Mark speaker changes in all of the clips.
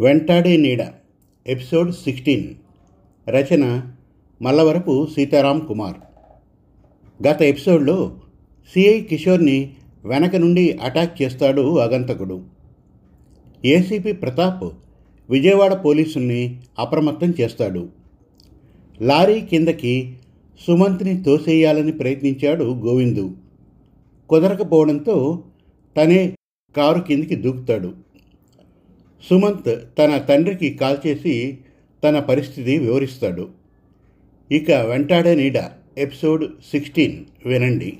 Speaker 1: వెంటాడే నీడ episode sixteen. రచన మల్లవరపు సీతారాం కుమార్. గత ఎపిసోడ్లో సిఐ కిషోర్ని వెనక నుండి అటాక్ చేస్తాడు అగంతకుడు. ఏసీపీ ప్రతాప్ విజయవాడ పోలీసుల్ని అప్రమత్తం చేస్తాడు. లారీ కిందకి సుమంత్ని తోసేయాలని ప్రయత్నించాడు గోవిందు. కుదరకపోవడంతో తనే కారు కిందికి దూకుతాడు. సుమంత్ తన తండ్రికి కాల్ చేసి తన పరిస్థితి వివరిస్తాడు. ఇక వెంటాడే నీడ ఎపిసోడ్ సిక్స్టీన్ వినండి.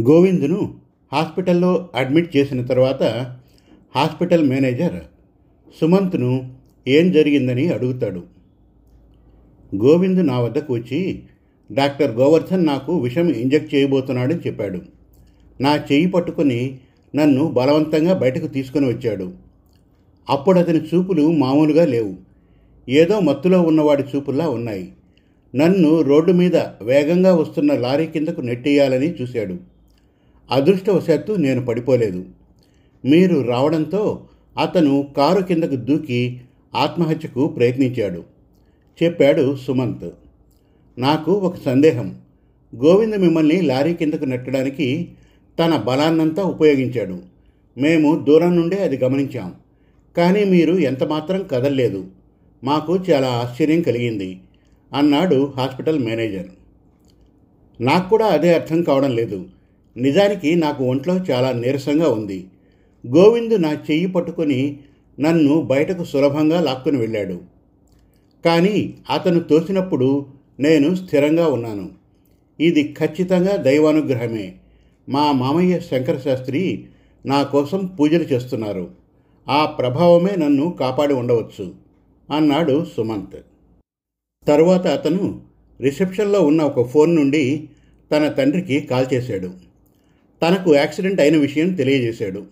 Speaker 1: గోవింద్ను హాస్పిటల్లో అడ్మిట్ చేసిన తర్వాత హాస్పిటల్ మేనేజర్ సుమంత్ను ఏం జరిగిందని అడుగుతాడు. గోవింద్ నా వద్దకు వచ్చి డాక్టర్ గోవర్ధన్ నాకు విషం ఇంజెక్ట్ చేయబోతున్నాడని చెప్పాడు. నా చెయ్యి పట్టుకొని నన్ను బలవంతంగా బయటకు తీసుకొని వచ్చాడు. అప్పుడు అతని చూపులు మామూలుగా లేవు. ఏదో మత్తులో ఉన్నవాడి చూపుల్లా ఉన్నాయి. నన్ను రోడ్డు మీద వేగంగా వస్తున్న లారీ కిందకు నెట్టేయాలని చూశాడు. అదృష్టవశాత్తు నేను పడిపోలేదు. మీరు రావడంతో అతను కారు కిందకు దూకి ఆత్మహత్యకు ప్రయత్నించాడు. చెప్పాడు సుమంత్. నాకు ఒక సందేహం. గోవింద్ మిమ్మల్ని లారీ కిందకు నెట్టడానికి తన బలాన్నంతా ఉపయోగించాడు. మేము దూరం నుండే అది గమనించాం. కానీ మీరు ఎంతమాత్రం కదల్లేదు. మాకు చాలా ఆశ్చర్యం కలిగింది అన్నాడు హాస్పిటల్ మేనేజర్. నాకు కూడా అదే అర్థం కావడం లేదు. నిజానికి నాకు ఒంట్లో చాలా నీరసంగా ఉంది. గోవిందు నా చెయ్యి పట్టుకొని నన్ను బయటకు సులభంగా లాక్కుని వెళ్ళాడు. కానీ అతను తోసినప్పుడు నేను స్థిరంగా ఉన్నాను. ఇది ఖచ్చితంగా దైవానుగ్రహమే. మా మామయ్య శంకర శాస్త్రి నా కోసం పూజలు చేస్తున్నారు. ఆ ప్రభావమే నన్ను కాపాడి ఉండవచ్చు అన్నాడు సుమంత్. తరువాత అతను రిసెప్షన్లో ఉన్న ఒక ఫోన్ నుండి తన తండ్రికి కాల్ చేశాడు. తనకు యాక్సిడెంట్ అయిన విషయం తెలియజేశాడు.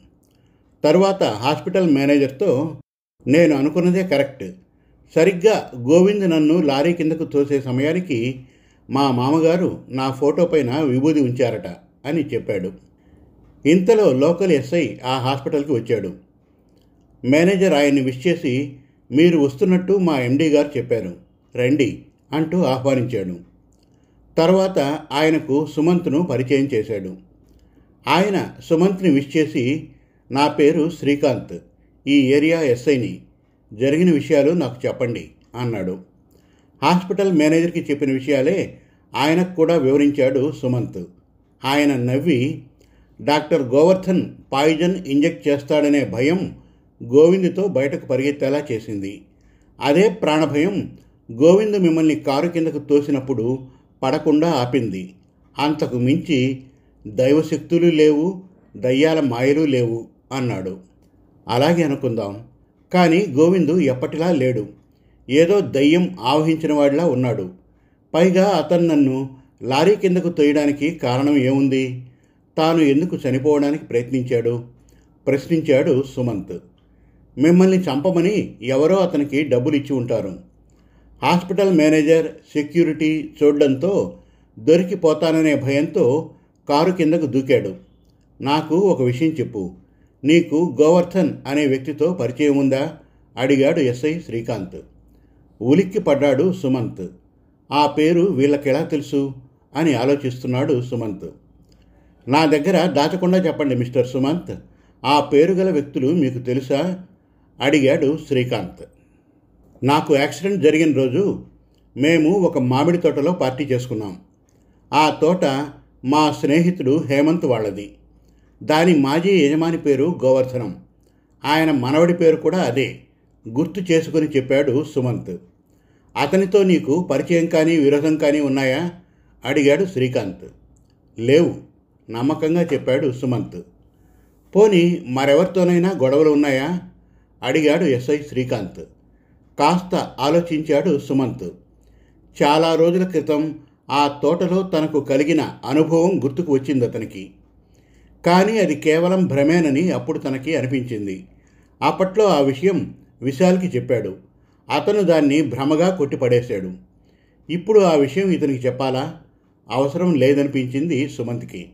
Speaker 1: తరువాత హాస్పిటల్ మేనేజర్తో నేను అనుకున్నదే కరెక్ట్. సరిగ్గా గోవింద్ నన్ను లారీ కిందకు తోసే సమయానికి మా మామగారు నా ఫోటో పైన విభూది ఉంచారట అని చెప్పాడు. ఇంతలో లోకల్ ఎస్ఐ ఆ హాస్పిటల్కి వచ్చాడు. మేనేజర్ ఆయన్ని విష్ చేసి మీరు వస్తున్నట్టు మా ఎండీ గారు చెప్పారు. రండి అంటూ ఆహ్వానించాడు. తర్వాత ఆయనకు సుమంత్ను పరిచయం చేశాడు. ఆయన సుమంత్ని విష్ చేసి నా పేరు శ్రీకాంత్. ఈ ఏరియా ఎస్ఐని. జరిగిన విషయాలు నాకు చెప్పండి అన్నాడు. హాస్పిటల్ మేనేజర్కి చెప్పిన విషయాలే ఆయనకు కూడా వివరించాడు సుమంత్. ఆయన నవ్వి డాక్టర్ గోవర్ధన్ పాయిజన్ ఇంజెక్ట్ చేస్తాడనే భయం గోవింద్తో బయటకు పరిగెత్తేలా చేసింది. అదే ప్రాణభయం గోవిందు మిమ్మల్ని కారు కిందకు తోసినప్పుడు పడకుండా ఆపింది. అంతకు మించి దైవశక్తులు లేవు దయ్యాల మాయలు లేవు అన్నాడు. అలాగే అనుకుందాం. కానీ గోవిందు ఎప్పటిలా లేడు. ఏదో దయ్యం ఆవహించిన వాడిలా ఉన్నాడు. పైగా అతను నన్ను లారీ కిందకు తోయడానికి కారణం ఏముంది? తాను ఎందుకు చనిపోవడానికి ప్రయత్నించాడు? ప్రశ్నించాడు సుమంత్. మిమ్మల్ని చంపమని ఎవరో అతనికి డబ్బులు ఇచ్చి ఉంటారు. హాస్పిటల్ మేనేజర్ సెక్యూరిటీ చూడడంతో దొరికిపోతాననే భయంతో కారు కిందకు దూకాడు. నాకు ఒక విషయం చెప్పు. నీకు గోవర్ధన్ అనే వ్యక్తితో పరిచయం ఉందా? అడిగాడు ఎస్ఐ శ్రీకాంత్. ఉలిక్కి పడ్డాడు సుమంత్. ఆ పేరు వీళ్ళకెలా తెలుసు? అని ఆలోచిస్తున్నాడు సుమంత్. నా దగ్గర దాచకుండా చెప్పండి మిస్టర్ సుమంత్. ఆ పేరు గల వ్యక్తులు మీకు తెలుసా? అడిగాడు శ్రీకాంత్. నాకు యాక్సిడెంట్ జరిగిన రోజు మేము ఒక మామిడి తోటలో పార్టీ చేసుకున్నాం. ఆ తోట మా స్నేహితుడు హేమంత్ వాళ్ళది. దాని మాజీ యజమాని పేరు గోవర్ధనం. ఆయన మనవడి పేరు కూడా అదే. గుర్తు చేసుకుని చెప్పాడు సుమంత్. అతనితో నీకు పరిచయం కానీ విరోధం కానీ ఉన్నాయా? అడిగాడు శ్రీకాంత్. లేవు నమ్మకంగా చెప్పాడు సుమంత్. పోని మరెవరితోనైనా గొడవలు ఉన్నాయా? అడిగాడు ఎస్ఐ శ్రీకాంత్. కాస్త ఆలోచించాడు సుమంత్. చాలా రోజుల క్రితం ఆ తోటలో తనకు కలిగిన అనుభవం గుర్తుకు వచ్చింది అతనికి. కానీ అది కేవలం భ్రమేనని అప్పుడు తనకి అనిపించింది. అప్పట్లో ఆ విషయం విశాల్కి చెప్పాడు. అతను దాన్ని భ్రమగా కొట్టిపడేశాడు. ఇప్పుడు ఆ విషయం ఇతనికి చెప్పాలా? అవసరం లేదనిపించింది సుమంత్కి.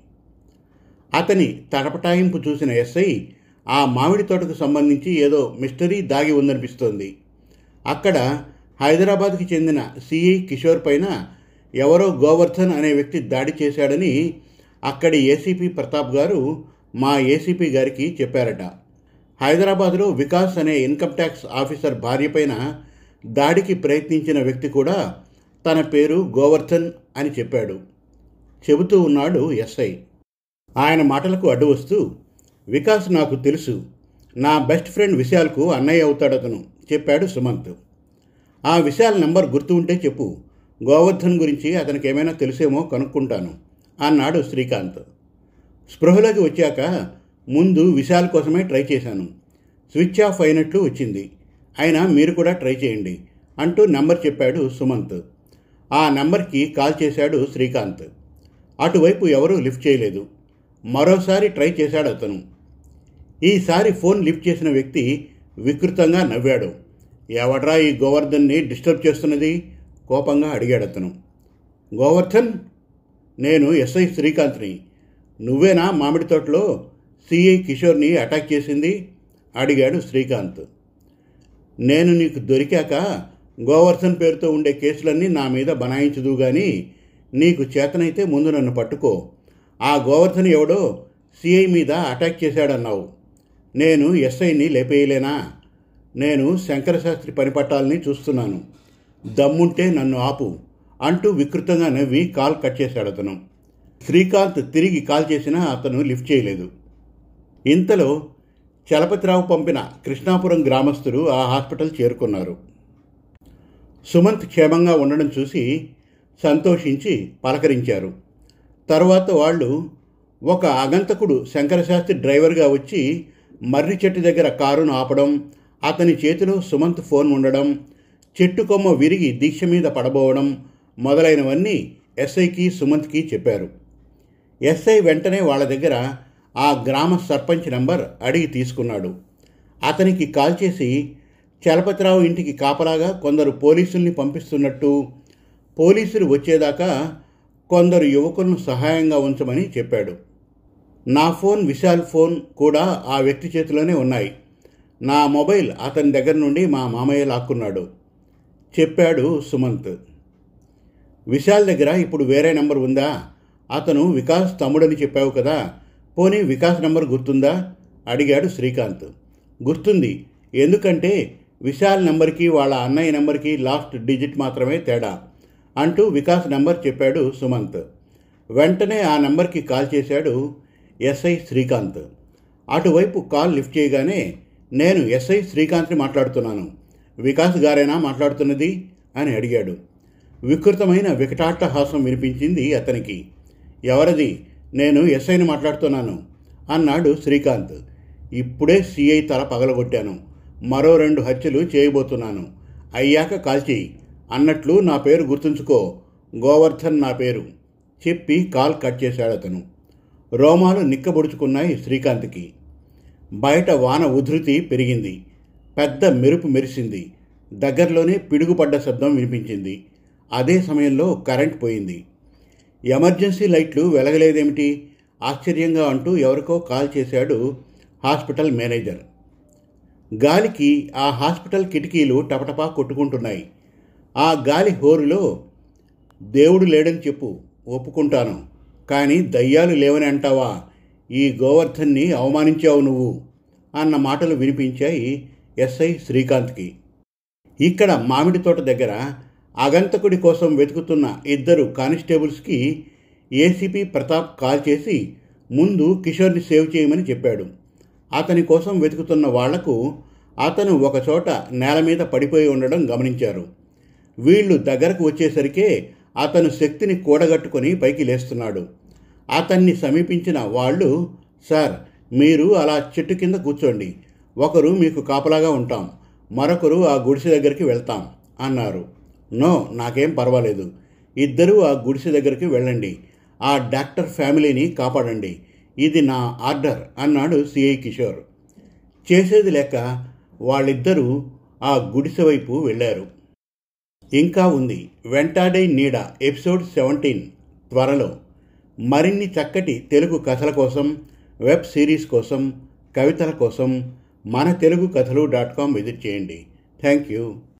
Speaker 1: అతని తటపటాయింపు చూసిన ఎస్ఐ ఆ మామిడి తోటకు సంబంధించి ఏదో మిస్టరీ దాగి ఉందనిపిస్తోంది. అక్కడ హైదరాబాద్కి చెందిన సిఐ కిషోర్ పైన ఎవరో గోవర్ధన్ అనే వ్యక్తి దాడి చేశాడని అక్కడి ఏసీపీ ప్రతాప్ గారు మా ఏసీపీ గారికి చెప్పారట. హైదరాబాద్లో వికాస్ అనే ఇన్కమ్ ట్యాక్స్ ఆఫీసర్ భార్య పైన దాడికి ప్రయత్నించిన వ్యక్తి కూడా తన పేరు గోవర్ధన్ అని చెప్పాడు. చెబుతూ ఉన్నాడు ఎస్ఐ ఆయన మాటలకు అడ్డు వస్తూ వికాస్ నాకు తెలుసు. నా బెస్ట్ ఫ్రెండ్ విశాల్కు అన్నయ్య అవుతాడు అతను చెప్పాడు సుమంత్. ఆ విశాల్ నెంబర్ గుర్తు ఉంటే చెప్పు. గోవర్ధన్ గురించి అతనికి ఏమైనా తెలిసేమో కనుక్కుంటాను అన్నాడు శ్రీకాంత్. స్పృహలోకి వచ్చాక ముందు విశాల్ కోసమే ట్రై చేశాను. స్విచ్ ఆఫ్ అయినట్లు వచ్చింది. అయినా మీరు కూడా ట్రై చేయండి అంటూ నెంబర్ చెప్పాడు సుమంత్. ఆ నెంబర్కి కాల్ చేశాడు శ్రీకాంత్. అటువైపు ఎవరూ లిఫ్ట్ చేయలేదు. మరోసారి ట్రై చేశాడు అతను. ఈసారి ఫోన్ లిఫ్ట్ చేసిన వ్యక్తి వికృతంగా నవ్వాడు. ఎవడ్రా ఈ గోవర్ధన్ని డిస్టర్బ్ చేస్తున్నది? కోపంగా అడిగాడు అతను. గోవర్ధన్ నేను ఎస్ఐ శ్రీకాంత్ని. నువ్వేనా మామిడి తోటలో సిఐ కిషోర్ని అటాక్ చేసింది? అడిగాడు శ్రీకాంత్. నేను నీకు దొరికాక గోవర్ధన్ పేరుతో ఉండే కేసులన్నీ నా మీద బనాయించదు కానీ నీకు చేతనైతే ముందు నన్ను పట్టుకో. ఆ గోవర్ధన్ ఎవడో సిఐ మీద అటాక్ చేశాడన్నావు. నేను ఎస్ఐని లేపేయలేనా? నేను శంకరశాస్త్రి పని పట్టాలని చూస్తున్నాను. దమ్ముంటే నన్ను ఆపు అంటూ వికృతంగా నవ్వి కాల్ కట్ చేశాడు అతను. శ్రీకాంత్ తిరిగి కాల్ చేసినా అతను లిఫ్ట్ చేయలేదు. ఇంతలో చలపతిరావు పంపిన కృష్ణాపురం గ్రామస్తులు ఆ హాస్పిటల్ చేరుకున్నారు. సుమంత్ క్షేమంగా ఉండడం చూసి సంతోషించి పలకరించారు. తర్వాత వాళ్ళు ఒక అగంతకుడు శంకరశాస్త్రి డ్రైవర్గా వచ్చి మర్రి చెట్టు దగ్గర కారును ఆపడం అతని చేతిలో సుమంత్ ఫోన్ ఉండడం చెట్టు కొమ్మ విరిగి దీక్ష మీద పడబోవడం మొదలైనవన్నీ ఎస్ఐకి సుమంత్కి చెప్పారు. ఎస్ఐ వెంటనే వాళ్ళ దగ్గర ఆ గ్రామ సర్పంచ్ నంబర్ అడిగి తీసుకున్నాడు. అతనికి కాల్ చేసి చలపతిరావు ఇంటికి కాపలాగా కొందరు పోలీసుల్ని పంపిస్తున్నట్టు పోలీసులు వచ్చేదాకా కొందరు యువకులను సహాయంగా ఉంచమని చెప్పాడు. నా ఫోన్ విశాల్ ఫోన్ కూడా ఆ వ్యక్తి చేతిలోనే ఉన్నాయి. నా మొబైల్ అతని దగ్గర నుండి మా మామయ్య లాక్కున్నాడు. చెప్పాడు సుమంత్. విశాల్ దగ్గర ఇప్పుడు వేరే నెంబర్ ఉందా? అతను వికాస్ తమ్ముడని చెప్పావు కదా? పోనీ వికాస్ నెంబర్ గుర్తుందా? అడిగాడు శ్రీకాంత్. గుర్తుంది. ఎందుకంటే విశాల్ నెంబర్కి వాళ్ళ అన్నయ్య నెంబర్కి లాస్ట్ డిజిట్ మాత్రమే తేడా అంటూ వికాస్ నెంబర్ చెప్పాడు సుమంత్. వెంటనే ఆ నెంబర్కి కాల్ చేశాడు ఎస్ఐ శ్రీకాంత్. అటువైపు కాల్ లిఫ్ట్ చేయగానే నేను ఎస్ఐ శ్రీకాంత్ని మాట్లాడుతున్నాను. వికాస్ గారేనా మాట్లాడుతున్నది? అని అడిగాడు. వికృతమైన వికటాట్టహాసం వినిపించింది అతనికి. ఎవరది? నేను ఎస్ఐని మాట్లాడుతున్నాను అన్నాడు శ్రీకాంత్. ఇప్పుడే సిఐ తల పగలగొట్టాను. మరో రెండు హత్యలు చేయబోతున్నాను. అయ్యాక కాల్ చేయి. అన్నట్లు నా పేరు గుర్తుంచుకో. గోవర్ధన్ నా పేరు చెప్పి కాల్ కట్ చేశాడు అతను. రోమాలు నిక్కబొడుచుకున్నాయి శ్రీకాంత్కి. బయట వాన ఉధృతి పెరిగింది. పెద్ద మెరుపు మెరిసింది. దగ్గరలోనే పిడుగుపడ్డ శబ్దం వినిపించింది. అదే సమయంలో కరెంట్ పోయింది. ఎమర్జెన్సీ లైట్లు వెలగలేదేమిటి? ఆశ్చర్యంగా అంటూ ఎవరికో కాల్ చేశాడు హాస్పిటల్ మేనేజర్. గాలికి ఆ హాస్పిటల్ కిటికీలు టపటపా కొట్టుకుంటున్నాయి. ఆ గాలి హోరులో దేవుడు లేడని చెప్పు ఒప్పుకుంటాను. కానీ దయ్యాలు లేవని అంటావా? ఈ గోవర్ధన్ని అవమానించావు నువ్వు అన్న మాటలు వినిపించాయి ఎస్ఐ శ్రీకాంత్కి. ఇక్కడ మామిడి తోట దగ్గర అగంతకుడి కోసం వెతుకుతున్న ఇద్దరు కానిస్టేబుల్స్కి ఏసీపీ ప్రతాప్ కాల్ చేసి ముందు కిషోర్ని సేవ్ చేయమని చెప్పాడు. అతని కోసం వెతుకుతున్న వాళ్ళకు అతను ఒకచోట నేల మీద పడిపోయి ఉండడం గమనించారు. వీళ్ళు దగ్గరకు వచ్చేసరికే అతను శక్తిని కూడగట్టుకొని పైకి లేస్తున్నాడు. అతన్ని సమీపించిన వాళ్ళు సార్ మీరు అలా చెట్టు కింద కూర్చోండి. ఒకరు మీకు కాపలాగా ఉంటాం. మరొకరు ఆ గుడిసె దగ్గరికి వెళ్తాం అన్నారు. నో నాకేం పర్వాలేదు. ఇద్దరూ ఆ గుడిసె దగ్గరికి వెళ్ళండి. ఆ డాక్టర్ ఫ్యామిలీని కాపాడండి. ఇది నా ఆర్డర్ అన్నాడు సిఐ కిషోర్. చేసేది లేక వాళ్ళిద్దరూ ఆ గుడిసె వైపు వెళ్ళారు. ఇంకా ఉంది వెంటాడే నీడ ఎపిసోడ్ సెవెంటీన్ త్వరలో. మరిన్ని చక్కటి తెలుగు కథల కోసం వెబ్ సిరీస్ కోసం కవితల కోసం మన తెలుగు కథలు డాట్ కామ్ విజిట్ చేయండి. Thank you.